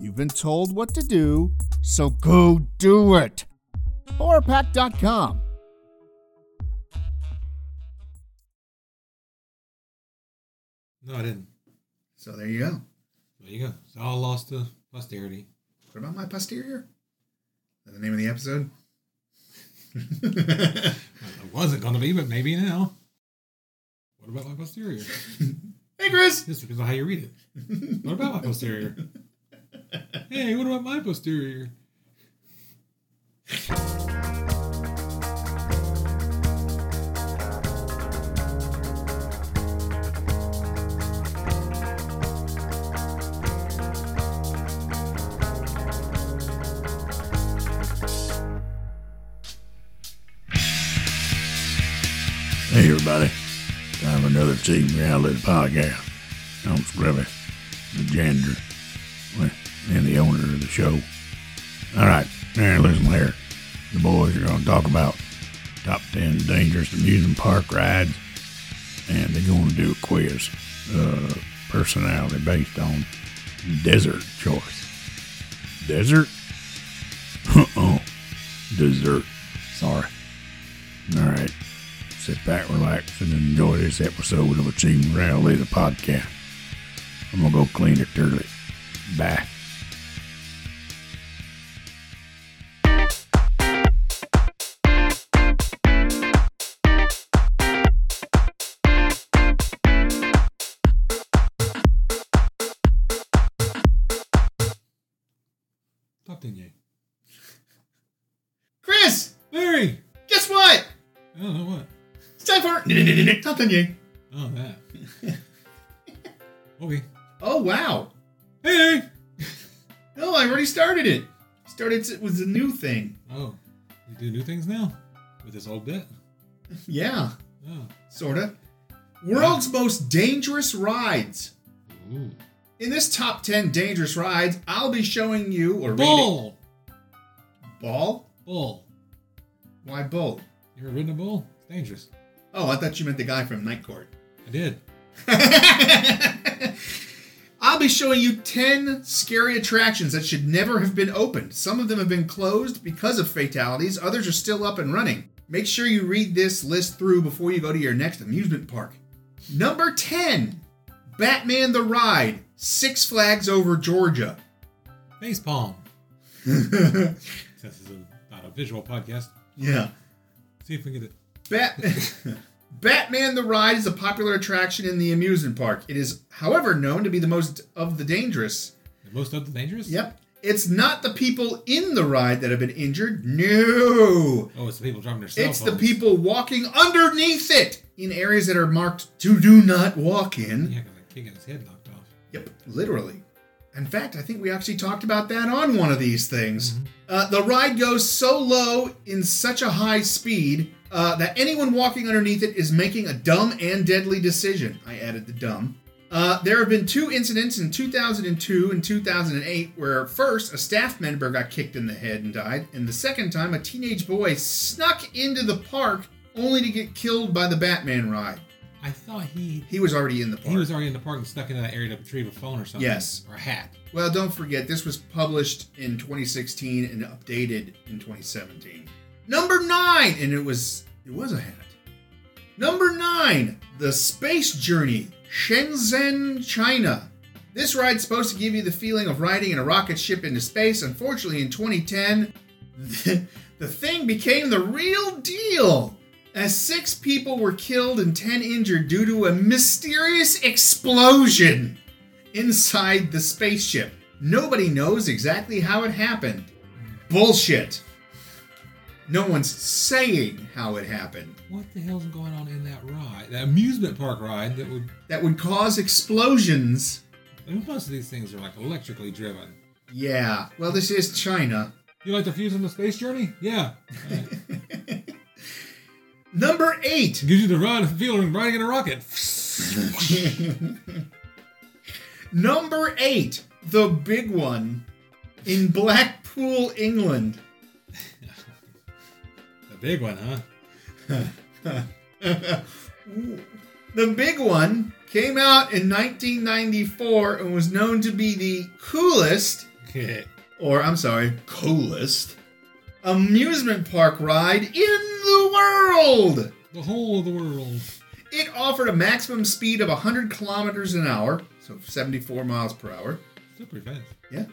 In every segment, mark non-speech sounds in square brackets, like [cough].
you've been told what to do, so go do it. Horrorpack.com. No, I didn't. So there you go. There you go. It's all lost to posterity. What about my posterior? Is that the name of the episode? [laughs] It wasn't going to be, but maybe now. What about my posterior? [laughs] hey, Chris. Just because of how you read it. What about my posterior? [laughs] Hey, what about my posterior? Hey everybody, time for another Team Reality podcast. I'm Scruffy, the janitor, and the owner of the show. All right, now listen here. The boys are going to talk about top 10 dangerous amusement park rides, and they're going to do a quiz, uh, personality based on desert choice. Desert? oh, [laughs] dessert. Sorry. All right. Sit back, relax, and enjoy this episode of Achieving Reality, the podcast. I'm gonna go clean the toilet. Bye. Top 10 yay. Oh, that. [laughs] okay. Oh, wow. Hey! No, [laughs] oh, I already started it. Started it was a new thing. Oh, you do new things now? With this old bit? [laughs] Yeah, Oh. sorta. World's most dangerous rides. Ooh. In this top 10 dangerous rides, I'll be showing you or. Bull! Ball? Bull. Why bull? You ever ridden a bull? It's dangerous. Oh, I thought you meant the guy from Night Court. I did. [laughs] I'll be showing you 10 scary attractions that should never have been opened. Some of them have been closed because of fatalities, others are still up and running. Make sure you read this list through before you go to your next amusement park. Number 10 Batman the Ride, Six Flags over Georgia. Face palm. [laughs] this is a, not a visual podcast. Yeah. See if we can get it. Bat- [laughs] Batman the Ride is a popular attraction in the amusement park. It is, however, known to be the most of the dangerous. The most of the dangerous? Yep. It's not the people in the ride that have been injured. No. Oh, it's the people driving their cell It's the people walking underneath it in areas that are marked to do not walk in. Yeah, because a kid got his head knocked off. Yep, literally. In fact, I think we actually talked about that on one of these things. Uh, the ride goes so low in such a high speed uh, that anyone walking underneath it is making a dumb and deadly decision. I added the dumb. Uh, there have been two incidents in 2002 and 2008 where first a staff member got kicked in the head and died, and the second time a teenage boy snuck into the park only to get killed by the Batman ride. I thought he He was already in the park. he was already in the park and stuck into that area to retrieve a phone or something. Yes. Or a hat. Well, don't forget, this was published in 2016 and updated in 2017. Number nine, and it was it was a hat. Number nine, the Space Journey, Shenzhen, China. This ride's supposed to give you the feeling of riding in a rocket ship into space. Unfortunately, in 2010, the, the thing became the real deal. As six people were killed and 10 injured due to a mysterious explosion inside the spaceship. Nobody knows exactly how it happened. Bullshit. No one's saying how it happened. What the hell's going on in that ride? That amusement park ride that would. That would cause explosions. I mean, most of these things are like electrically driven. Yeah. Well, this is China. You like the fuse in the space journey? Yeah. Uh, [laughs] Number eight. gives you the run feeling riding in a rocket. [laughs] Number eight. The big one in Blackpool, England. Big one, huh? [laughs] The big one came out in 1994 and was known to be the coolest, or I'm sorry, coolest amusement park ride in the world. the whole of the world. It offered a maximum speed of 100 kilometers an hour, so 74 miles per hour. Still pretty fast. Yeah.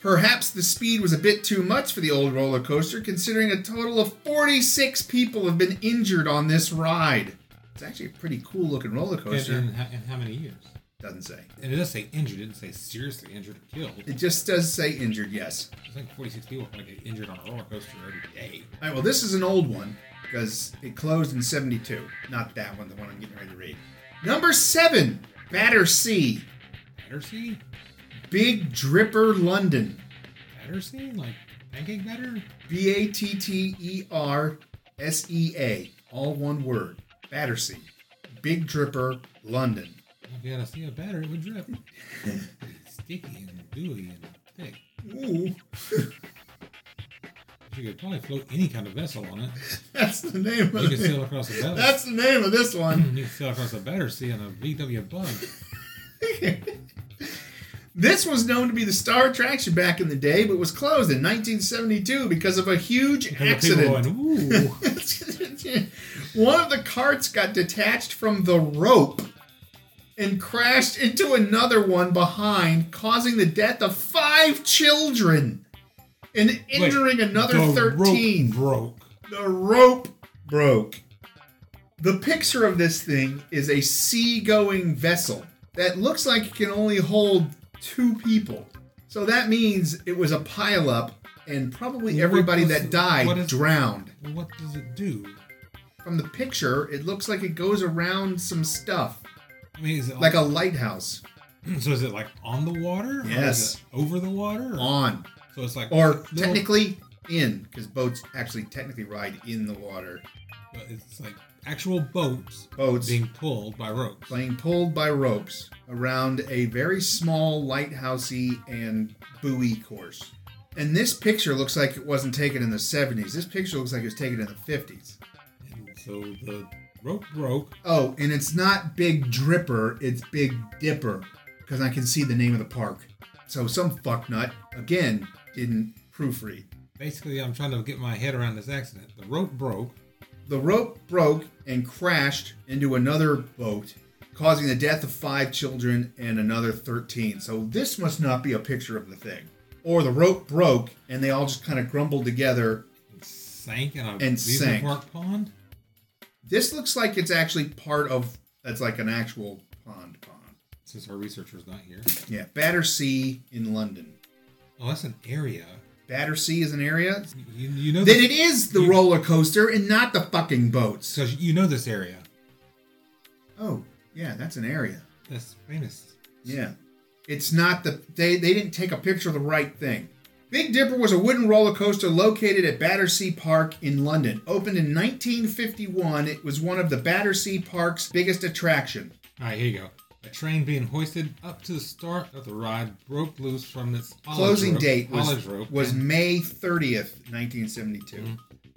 Perhaps the speed was a bit too much for the old roller coaster, considering a total of 46 people have been injured on this ride. It's actually a pretty cool looking roller coaster. and, ho- and how many years? Doesn't say. And it does say injured. It didn't say seriously injured or killed. It just does say injured, yes. It's like 46 people probably get injured on a roller coaster every day. All right, well, this is an old one because it closed in 72. Not that one, the one I'm getting ready to read. Number seven, Battersea, Battersea? Big Dripper, London. Battersea? Like pancake batter? B A T T E R S E A. All one word. Battersea. Big Dripper, London. If you had to see a batter, it would drip. [laughs] Sticky and gooey and thick. Ooh, [laughs] You could probably float any kind of vessel on it. [laughs] that's the name You of You could sail across a batter. That's the name of this one. You could sail across a Battersea in a VW bug. This was known to be the star attraction back in the day, but was closed in 1972 because of a huge And the people accident. going, [laughs] ooh. One of the carts got detached from the rope and crashed into another one behind, causing the death of five children and injuring another the 13. Rope broke. The rope broke. The picture of this thing is a sea-going vessel that looks like it can only hold two people. So that means it was a pileup, and probably What everybody that died is- drowned. What does it do? From the picture, it looks like it goes around some stuff, I mean, is it like a lighthouse. [clears throat] so? Is it like on the water? Yes. over the water? Or- On. So it's like Or little- technically in, because boats actually technically ride in the water. But it's like actual boats Boats being pulled by ropes. being pulled by ropes around a very small lighthousey and buoy course. And this picture looks like it wasn't taken in the 70s. This picture looks like it was taken in the 50s. And so the rope broke. Oh, and it's not Big Dripper, it's Big Dipper, because I can see the name of the park. So some fucknut, again, didn't proofread. Basically, I'm trying to get my head around this accident. The rope broke. The rope broke and crashed into another boat, causing the death of five children and another 13. So this must not be a picture of the thing. Or the rope broke and they all just kind of grumbled together. and Sank in a And sank. park pond. This looks like it's actually part of, that's like an actual pond pond. Since our researcher's not here. Yeah, Battersea in London. Oh, that's an area. Battersea is an area? You, you know Then this, it is the you- roller coaster and not the fucking boats. so you know this area. Oh, yeah, that's an area. That's famous. Yeah. It's not the they they didn't take a picture of the right thing. Big Dipper was a wooden roller coaster located at Battersea Park in London. Opened in 1951, it was one of the Battersea Park's biggest attraction. All right, here you go. A train being hoisted up to the start of the ride broke loose from its Closing rope- date was, rope was and, May 30th, 1972. Mm-hmm.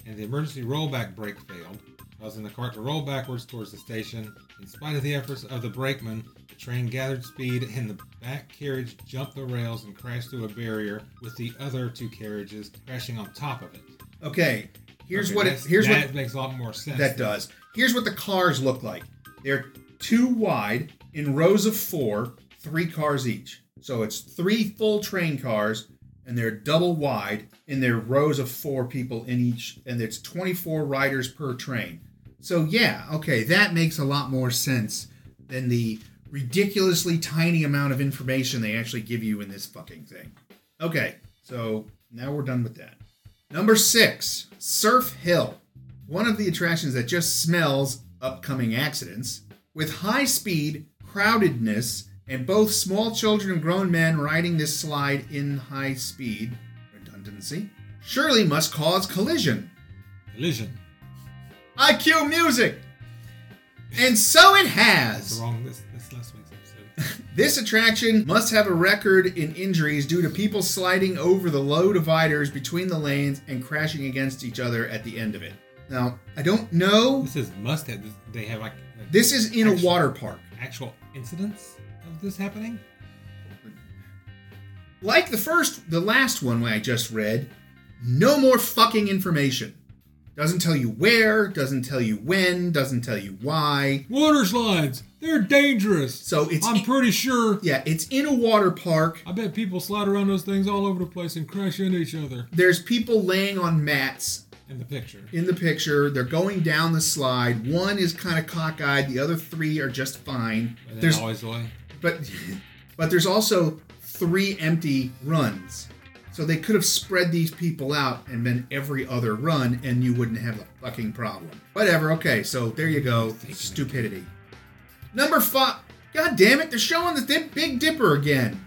and the emergency rollback brake failed, causing the cart to roll backwards towards the station. In spite of the efforts of the brakeman, the train gathered speed and the back carriage jumped the rails and crashed through a barrier, with the other two carriages crashing on top of it. Okay, here's Okay, what it here's that what makes a lot more sense. that does. Here's what the cars look like. They're two wide in rows of four, three cars each. So it's three full train cars, and they're double wide, and they're rows of four people in each, and it's 24 riders per train. So yeah, okay, that makes a lot more sense than the ridiculously tiny amount of information they actually give you in this fucking thing. Okay, so now we're done with that. Number six, Surf Hill. One of the attractions that just smells upcoming accidents. With high speed, crowdedness, and both small children and grown men riding this slide in high speed redundancy surely must cause collision. Collision. IQ music. And so it has. the wrong. This, this last week's episode. [laughs] This attraction must have a record in injuries due to people sliding over the low dividers between the lanes and crashing against each other at the end of it. Now, I don't know. This is must have. They have like, like This is in a water park. Actual incidents of this happening. Like the first, the last one I just read, no more fucking information. Doesn't tell you where, doesn't tell you when, doesn't tell you why. Water slides. They're dangerous. So it's I'm pretty sure. yeah, it's in a water park. I bet people slide around those things all over the place and crash into each other. There's people laying on mats In the picture. in the picture. They're going down the slide. One is kind of cockeyed. The other three are just fine. There's always the way. but but there's also three empty runs. So they could have spread these people out and been every other run, and you wouldn't have a fucking problem. Whatever. Okay, so there you go. Stupidity. Number five. God damn it! They're showing the Dip- Big Dipper again.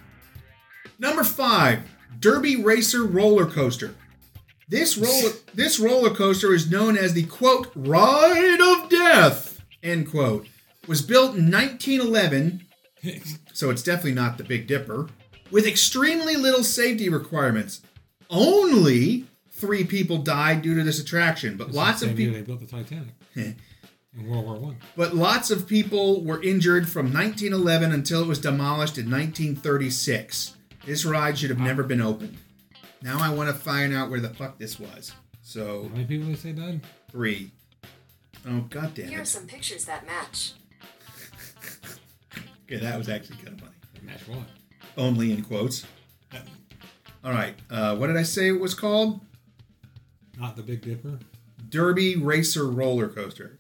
Number five. Derby Racer roller coaster. This roller this roller coaster is known as the quote ride of death end quote. Was built in 1911 so it's definitely not the Big Dipper, with extremely little safety requirements. Only three people died due to this attraction, but It's lots of people, They built the Titanic [laughs] in World War One. but lots of people were injured from 1911 until it was demolished in 1936. This ride should have never been opened. Now I want to find out where the fuck this was. So How many people they say died? three. Oh god damn Here are some pictures that match. [laughs] Okay, that was actually kind of funny. Match one. Only in quotes. All right. Uh, what did I say it was called? Not the Big Dipper. Derby Racer Roller Coaster.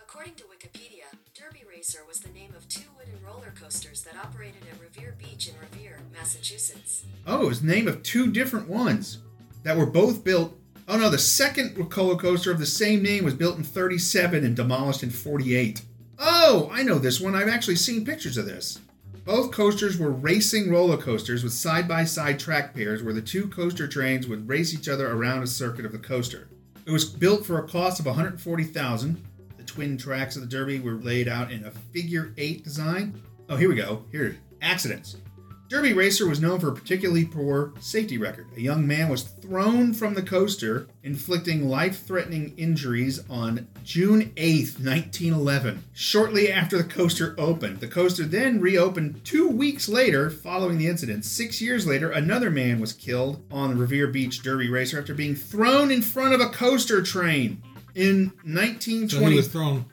According to Wikipedia, Derby Racer was the name of two wooden roller coasters that operated at Revere Beach in Revere, Massachusetts. Oh, it was name of two different ones that were both built. Oh no, the second roller coaster of the same name was built in 37 and demolished in 48. Oh, I know this one. I've actually seen pictures of this. Both coasters were racing roller coasters with side by side track pairs where the two coaster trains would race each other around a circuit of the coaster. It was built for a cost of 140,000. The twin tracks of the Derby were laid out in a figure 8 design. Oh, here we go. Here, accidents. Derby Racer was known for a particularly poor safety record. A young man was thrown from the coaster, inflicting life threatening injuries on June 8th, 1911, shortly after the coaster opened. The coaster then reopened two weeks later following the incident. Six years later, another man was killed on the Revere Beach Derby Racer after being thrown in front of a coaster train. In So 1920, he was thrown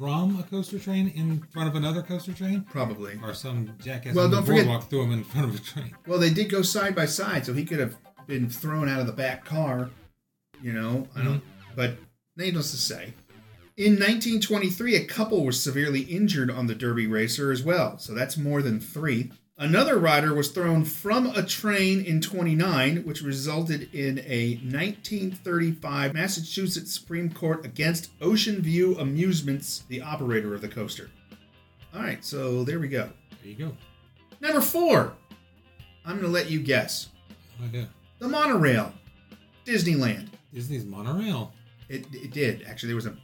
from a coaster train in front of another coaster train, probably. or some jackass Well, on the don't forget- boardwalk threw him in front of a train. Well, they did go side by side, so he could have been thrown out of the back car. You know, I don't. Mm-hmm. But needless to say, in 1923, a couple was severely injured on the Derby Racer as well. So that's more than three. Another rider was thrown from a train in 29, which resulted in a 1935 Massachusetts Supreme Court against Ocean View Amusements, the operator of the coaster. All right, so there we go. There you go. Number four. I'm going to let you guess. No idea. The monorail, Disneyland. Disney's monorail. It, it did actually. There was a,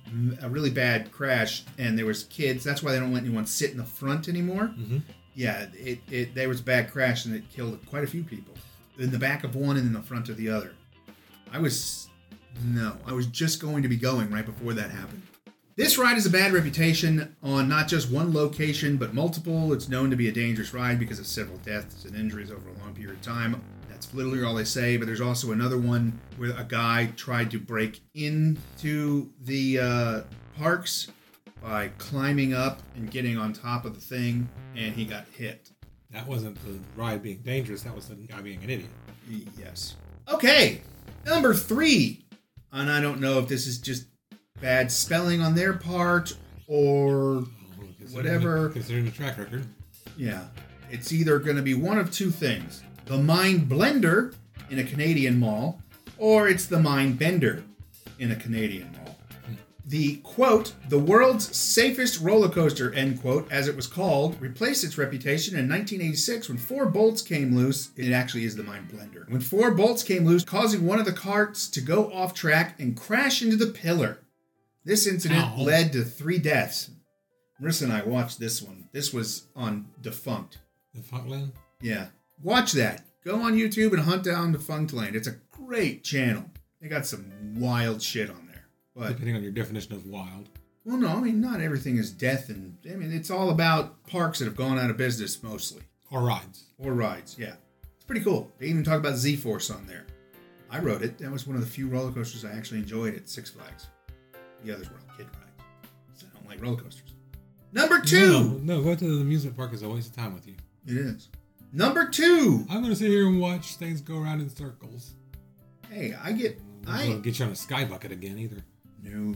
a really bad crash, and there was kids. That's why they don't let anyone sit in the front anymore. Mhm. Yeah, it, it there was a bad crash, and it killed quite a few people in the back of one and in the front of the other. I was no, I was just going to be going right before that happened. This ride has a bad reputation on not just one location, but multiple. It's known to be a dangerous ride because of several deaths and injuries over a long period of time. That's literally all they say. But there's also another one where a guy tried to break into the uh, parks by climbing up and getting on top of the thing, and he got hit. That wasn't the ride being dangerous. That was the guy being an idiot. Yes. Okay, number three. And I don't know if this is just bad spelling on their part or Oh, considering Whatever. the- Considering the track record. Yeah. It's either going to be one of two things the Mind Blender in a Canadian mall, or it's the Mind Bender in a Canadian mall. The quote, the world's safest roller coaster, end quote, as it was called, replaced its reputation in 1986 when four bolts came loose. It actually is the mind blender. When four bolts came loose, causing one of the carts to go off track and crash into the pillar. This incident Ow. led to three deaths. Marissa and I watched this one. This was on Defunct. The Funkland? Yeah. Watch that. Go on YouTube and hunt down Defunctland. It's a great channel. They got some wild shit on there. But Depending on your definition of wild. well, no, I mean not everything is death, and I mean it's all about parks that have gone out of business mostly, Or rides. or rides. Yeah, it's pretty cool. They even talk about Z Force on there. I rode it. That was one of the few roller coasters I actually enjoyed at Six Flags. The others were all kid rides. So I don't like roller coasters. Number two. No, no, go to the amusement park is a waste of time with you. It is. Number two. I'm going to sit here and watch things go around in circles. Hey, I get. I I won't get you on a sky bucket again either. No.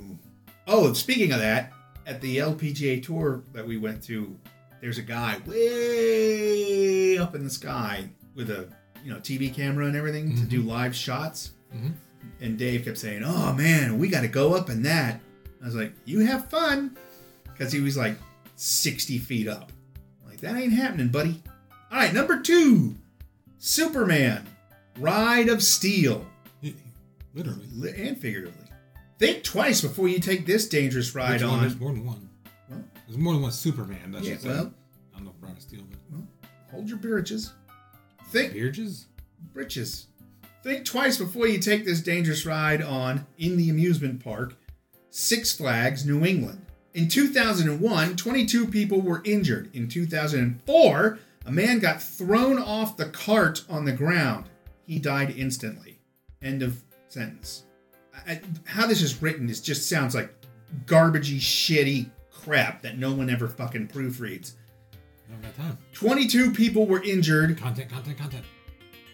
Oh, speaking of that, at the LPGA tour that we went to, there's a guy way up in the sky with a you know TV camera and everything to do live shots. Mhm. And Dave kept saying, "Oh man, we got to go up in that." I was like, "You have fun," because he was like 60 feet up. I'm like that ain't happening, buddy. All right, number two, Superman, Ride of Steel Literally. and figuratively. Think twice before you take this dangerous ride Which one? on. There's more than one. Well, There's more than one Superman. That's yeah, well, I don't know if Brian Steel, but well, hold your britches. Think Bearges? britches. Think twice before you take this dangerous ride on in the amusement park, Six Flags, New England. In 2001, 22 people were injured. In 2004, a man got thrown off the cart on the ground. He died instantly. End of sentence. I, how this is written is just sounds like garbagey, shitty crap that no one ever fucking proofreads. I don't got time. 22 people were injured Content, content, content.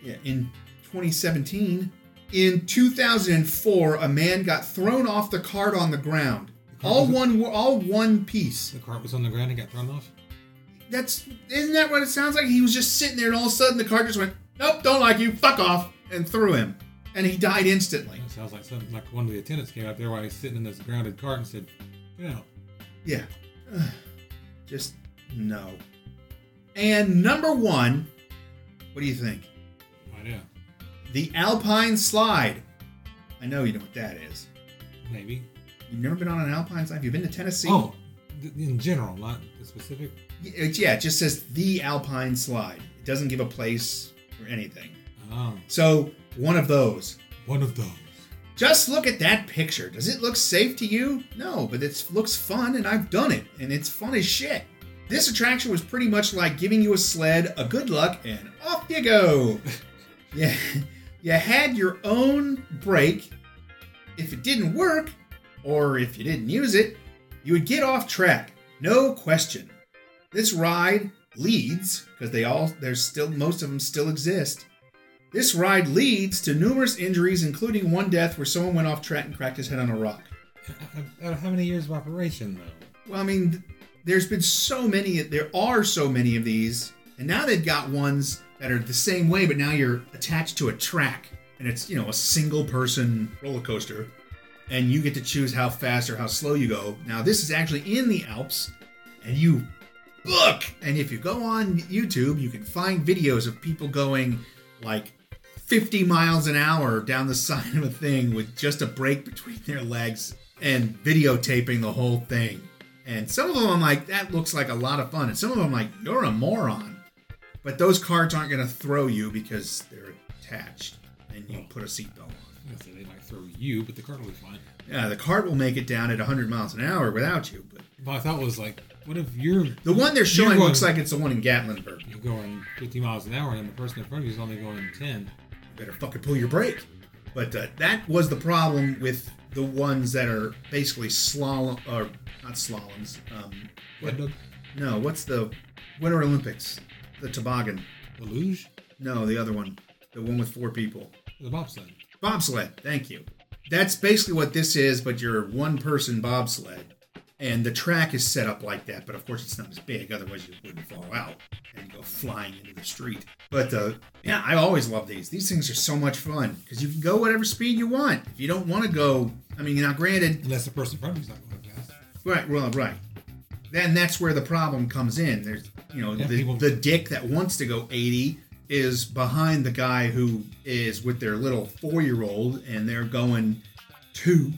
yeah, in 2017. In 2004, a man got thrown off the cart on the ground. All one, all one piece. The cart was on the ground and got thrown off. That's isn't that what it sounds like? He was just sitting there, and all of a sudden, the cart just went, "Nope, don't like you, fuck off," and threw him, and he died instantly. It sounds like something like one of the attendants came out there while he's sitting in this grounded cart and said, "Get out." Yeah, just no. And number one, what do you think? Find out. The Alpine Slide. I know you know what that is. Maybe. You've never been on an Alpine Slide. You've you been to Tennessee? Oh, in general, not specific. It- uh, yeah, it just says the Alpine Slide. It doesn't give a place or anything. Oh, So, one of those. one of those. Just look at that picture. Does it look safe to you? No, but it looks fun and I've done it and it's fun as shit. This attraction was pretty much like giving you a sled, a good luck, and off you go. [laughs] yeah, you had your own brake. If it didn't work, or if you didn't use it, you would get off track. No question. This ride leads, because they all there's still most of them still exist. This ride leads to numerous injuries, including one death where someone went off track and cracked his head on a rock. Out of how many years of operation, though? Well, I mean, th- there's been so many, there are so many of these, and now they've got ones that are the same way, but now you're attached to a track, and it's, you know, a single person roller coaster, and you get to choose how fast or how slow you go. Now, this is actually in the Alps, and you book, and if you go on YouTube, you can find videos of people going like 50 miles an hour down the side of a thing with just a break between their legs and videotaping the whole thing. And some of them I'm like, that looks like a lot of fun. And some of them I'm like, you're a moron. But those carts aren't going to throw you because they're attached and you put a seatbelt on. They might throw you, but the cart will be fine. Yeah, the cart will make it down at 100 miles an hour without you. But I thought was like, what if you're the one they're showing You're looks like it's the one in Gatlinburg. you're going 50 miles an hour and the person in front of you is only going 10? Better fucking pull your brake. But uh, that was the problem with the ones that are basically slalom or not slaloms. Um, What no, what's the Winter Olympics? The toboggan. the luge? No, the other one. The one with four people. The bobsled. Bobsled. Thank you. That's basically what this is, but you're one person bobsled. And the track is set up like that, but of course it's not as big, otherwise you wouldn't fall out and go flying into the street. But uh, yeah, I always love these. These things are so much fun because you can go whatever speed you want. If you don't want to go, I mean, now granted, Unless the person in front of you's not going fast. Right, well, right. Then that's where the problem comes in. There's, you know, Yeah, the, people- the dick that wants to go 80 is behind the guy who is with their little four year old and they're going two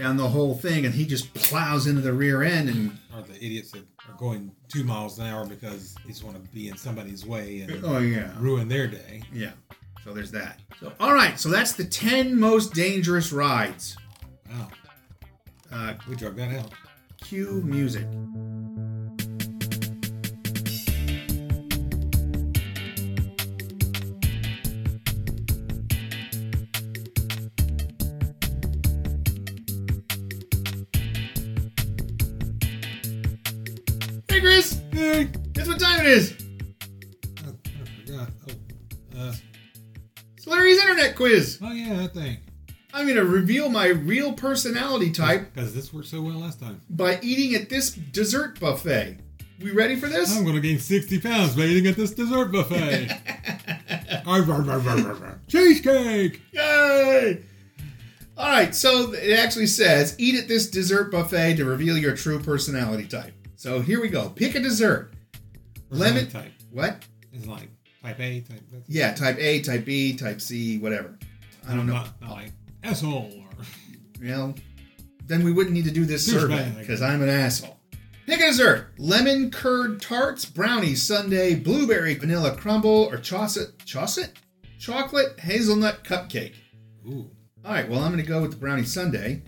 down the whole thing and he just plows into the rear end and, Or the idiots that are going two miles an hour because they just want to be in somebody's way and oh, yeah. ruin their day. Yeah. So there's that. So, all right. So that's the 10 most dangerous rides. Wow. Uh, We drug that out. cue music. It is? I, I forgot. Oh, uh, It's Larry's Internet Quiz. oh yeah, that thing. I'm to reveal my real personality type Because this worked so well last time. by eating at this dessert buffet. We ready for this? I'm going to gain 60 pounds by eating at this dessert buffet. [laughs] Arr, arr, arr, arr, arr, arr. Cheesecake! Yay! All right, so it actually says eat at this dessert buffet to reveal your true personality type. So here we go. Pick a dessert. Lemon type. What? It's like type A, type that's Yeah, type A, type B, type C, whatever. I don't know. Not, not like asshole or [laughs] Well, then we wouldn't need to do this survey because I'm an asshole. Pick a dessert: lemon curd tarts, brownie sundae, blueberry vanilla crumble, or chocolate chocolate chocolate hazelnut cupcake. Ooh. All right, well I'm going to go with the brownie sundae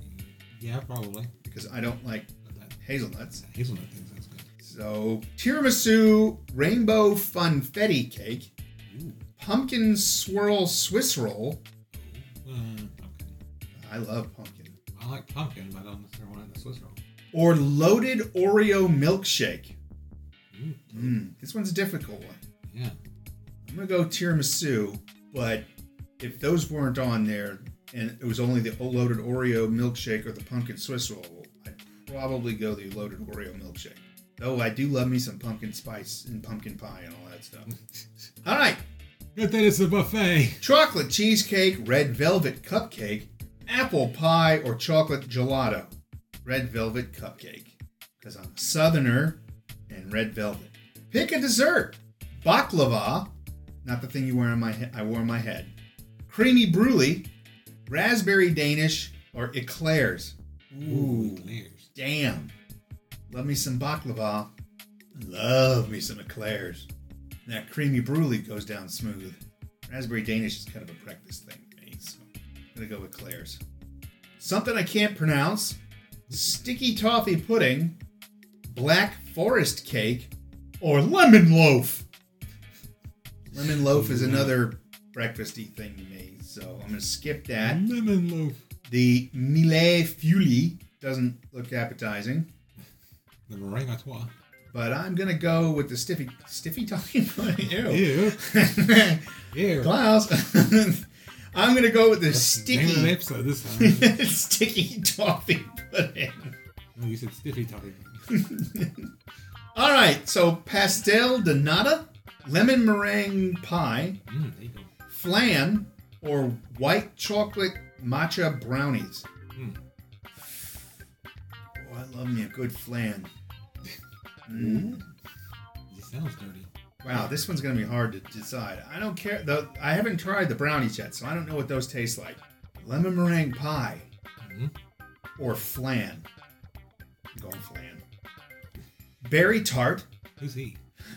Yeah, probably. because I don't like hazelnuts. hazelnut thing sounds good. So tiramisu rainbow funfetti cake, Ooh. pumpkin swirl Swiss roll. Uh, pumpkin. I love pumpkin. I like pumpkin, but I don't necessarily want it in the Swiss roll. Or loaded Oreo milkshake. Ooh. Mm, this one's a difficult one. Yeah. I'm gonna go tiramisu, but if those weren't on there and it was only the loaded Oreo milkshake or the pumpkin Swiss roll, I'd probably go the loaded Oreo milkshake. Though I do love me some pumpkin spice and pumpkin pie and all that stuff. [laughs] all right, Good thing it's a buffet. chocolate cheesecake, red velvet cupcake, apple pie, or chocolate gelato. Red velvet cupcake, because I'm a southerner and red velvet. Pick a dessert: baklava, not the thing you wear on my he- I wore on my head. Creamy brulee, raspberry Danish, or eclairs. Ooh, eclairs. damn! Love me some baklava. Love me some eclairs. And that creamy brulee goes down smooth. Raspberry Danish is kind of a breakfast thing to me, so I'm gonna go with Claire's. Something I can't pronounce: sticky toffee pudding, black forest cake, or lemon loaf. Lemon loaf is another breakfasty thing to me, so I'm gonna skip that. Lemon loaf. The Millet Fuli doesn't look appetizing, The meringue à but I'm gonna go with the stiffy stiffy toffee pudding. [laughs] Ew. Ew. [laughs] Ew. Klaus. [laughs] I'm gonna go with the Name of the episode this time. sticky toffee pudding. oh, you said stiffy toffee. All right, so pastel de nata, lemon meringue pie, Mm, there you go. flan, or white chocolate matcha brownies. Mm. Oh, I love me a good flan. Mm. It sounds dirty. Wow, this one's gonna be hard to decide. I don't care. The, I haven't tried the brownies yet, so I don't know what those taste like. Lemon meringue pie Mhm. or flan. I'm going flan. Berry tart, Who's he? [laughs]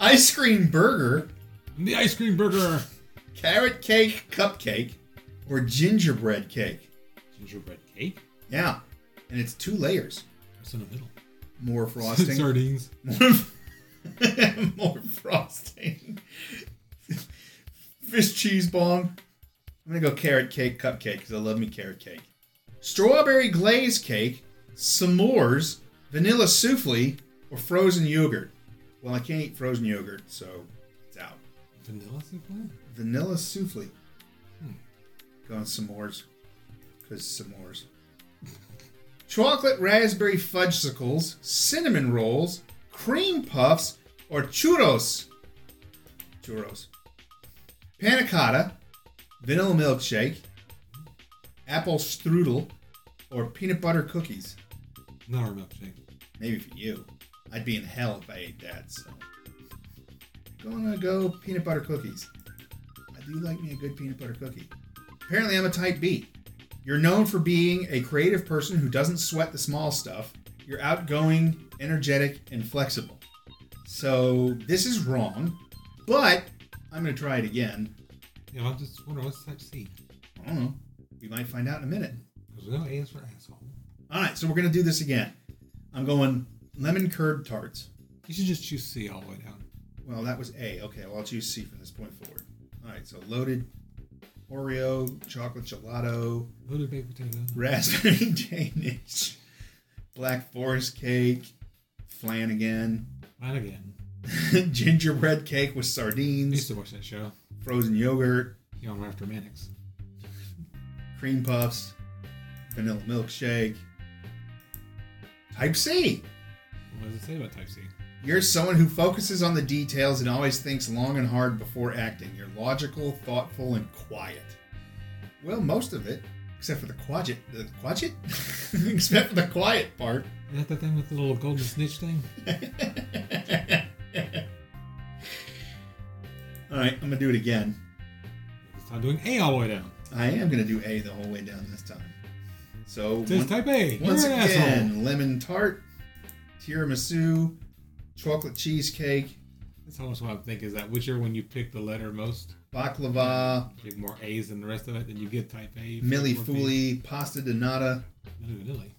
ice cream burger, The ice cream burger. carrot cake cupcake, or gingerbread cake. Gingerbread cake. Yeah, and it's two layers. What's in the middle? More [laughs] frosting. Sardines. [laughs] More frosting. Fish cheese bong. I'm gonna go carrot cake cupcake because I love me carrot cake. Strawberry glaze cake, s'mores, vanilla souffle, or frozen yogurt. Well, I can't eat frozen yogurt, so it's out. Vanilla souffle? Vanilla souffle. Hmm. Going s'mores. Because s'mores. Chocolate raspberry fudgesicles, cinnamon rolls, cream puffs, or churros. Churros. Panna cotta, vanilla milkshake, apple strudel, or peanut butter cookies. Not our milkshake. Maybe for you. I'd be in hell if I ate that, so. Gonna go peanut butter cookies. I do like me a good peanut butter cookie. Apparently, I'm a type B. You're known for being a creative person who doesn't sweat the small stuff. You're outgoing, energetic, and flexible. So, this is wrong, but I'm gonna try it again. Know, I'm just wondering what's type C? I don't know. We might find out in a minute. We know A is for asshole. All right, so we're gonna do this again. I'm going lemon curd tarts. You should just choose C all the way down. Well, that was A. Okay, well, I'll choose C from this point forward. All right, so loaded Oreo, chocolate gelato, Loaded baked potato. raspberry [laughs] Danish, black forest cake, flan again, Mine again. [laughs] gingerbread cake with I used to watch that show. frozen yogurt, You know, after Mannix. cream puffs, vanilla milkshake. Type C. What does it say about type C? You're someone who focuses on the details and always thinks long and hard before acting. You're logical, thoughtful, and quiet. Well, most of it, except for the quadget. The quadget? [laughs] except for the quiet part. Is that the thing with the little golden snitch thing? [laughs] All right, I'm gonna do it again. It's not doing A all the way down. I am gonna do A the whole way down this time. So says one- type A. Once again, asshole. lemon tart, tiramisu, chocolate cheesecake, That's almost what I'm thinking. is that whichever one you pick the letter most, baklava, pick more A's than the rest of it, then you get type A. milli fuli, pasta donata. Milli vanilli.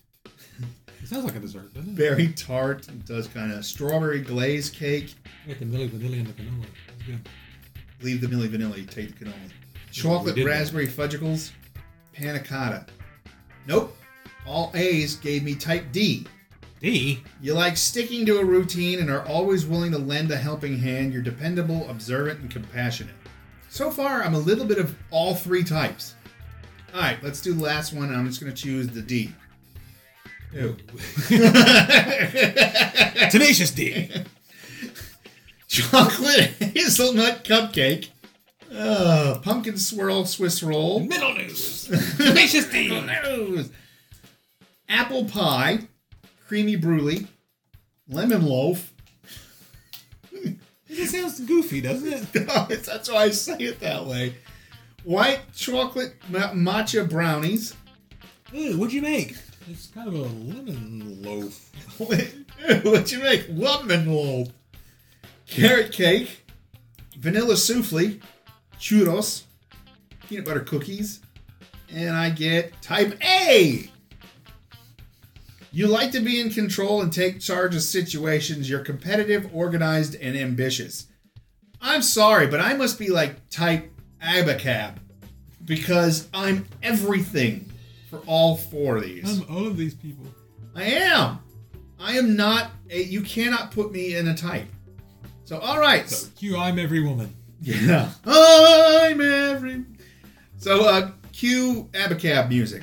It sounds like a dessert, doesn't it? berry tart. It does kind of strawberry glaze cake. I got the milli vanilli and the cannoli. That's good. Leave the milli vanilli, take the cannoli. Chocolate did that. raspberry fudgicles, panna cotta. Nope. All A's gave me type D. D. You like sticking to a routine and are always willing to lend a helping hand. You're dependable, observant, and compassionate. So far, I'm a little bit of all three types. All right, let's do the last one. I'm just going to choose the D. Ew. [laughs] Tenacious D. Chocolate hazelnut cupcake, uh, pumpkin swirl Swiss roll, Middle news. [laughs] Tenacious D. Middle news. apple pie, creamy brulee, lemon loaf. It sounds goofy, doesn't it? [laughs] That's why I say it that way. White chocolate ma- matcha brownies. Ew, what'd you make? It's kind of a lemon loaf. [laughs] what'd you make? Lemon loaf. Carrot cake, vanilla souffle, churros, peanut butter cookies, and I get type A. You like to be in control and take charge of situations. You're competitive, organized, and ambitious. I'm sorry, but I must be like type Abacab because I'm everything for all four of these. I'm all of these people. I am. I am not a. You cannot put me in a type. So all right. So, Q, I'm every woman. Yeah. [laughs] I'm every. So uh, cue Abacab music.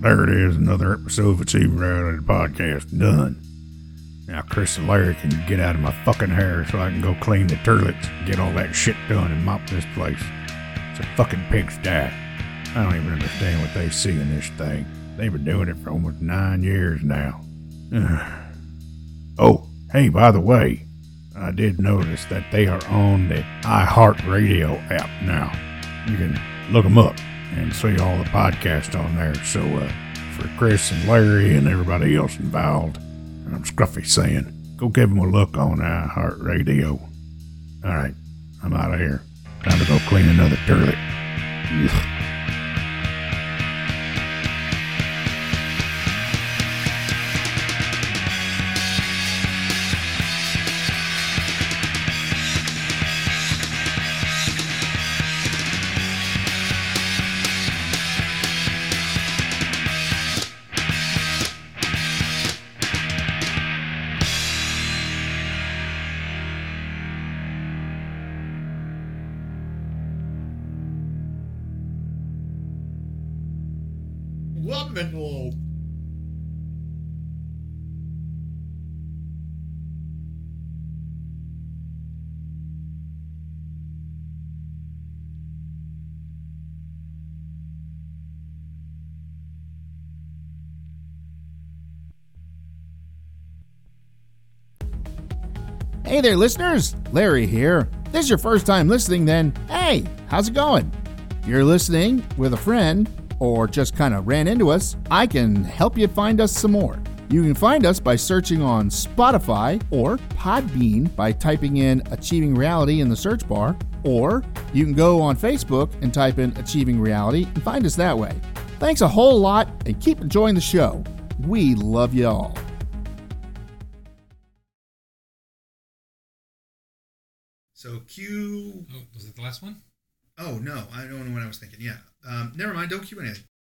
There it is, another episode of Achieving Reality Podcast done. Now Chris and Larry can get out of my fucking hair so I can go clean the toilets get all that shit done and mop this place. It's a fucking pigsty. I don't even understand what they see in this thing. They've been doing it for almost nine years now. [sighs] oh, hey, by the way, I did notice that they are on the iHeartRadio app now. You can look them up and see all the podcasts on there. So, uh, for Chris and Larry and everybody else involved, and I'm Scruffy saying, go give them a look on iHeartRadio. All right, I'm out of here. Time to go clean another toilet. Hey there, listeners. Larry here. If this is your first time listening, then hey, how's it going? If you're listening with a friend or just kind of ran into us, I can help you find us some more. You can find us by searching on Spotify or Podbean by typing in Achieving Reality in the search bar, or you can go on Facebook and type in Achieving Reality and find us that way. Thanks a whole lot and keep enjoying the show. We love you all. So Q. Oh, was it the last one? Oh no, I don't know what I was thinking. Yeah. Um, never mind. Don't Q anything.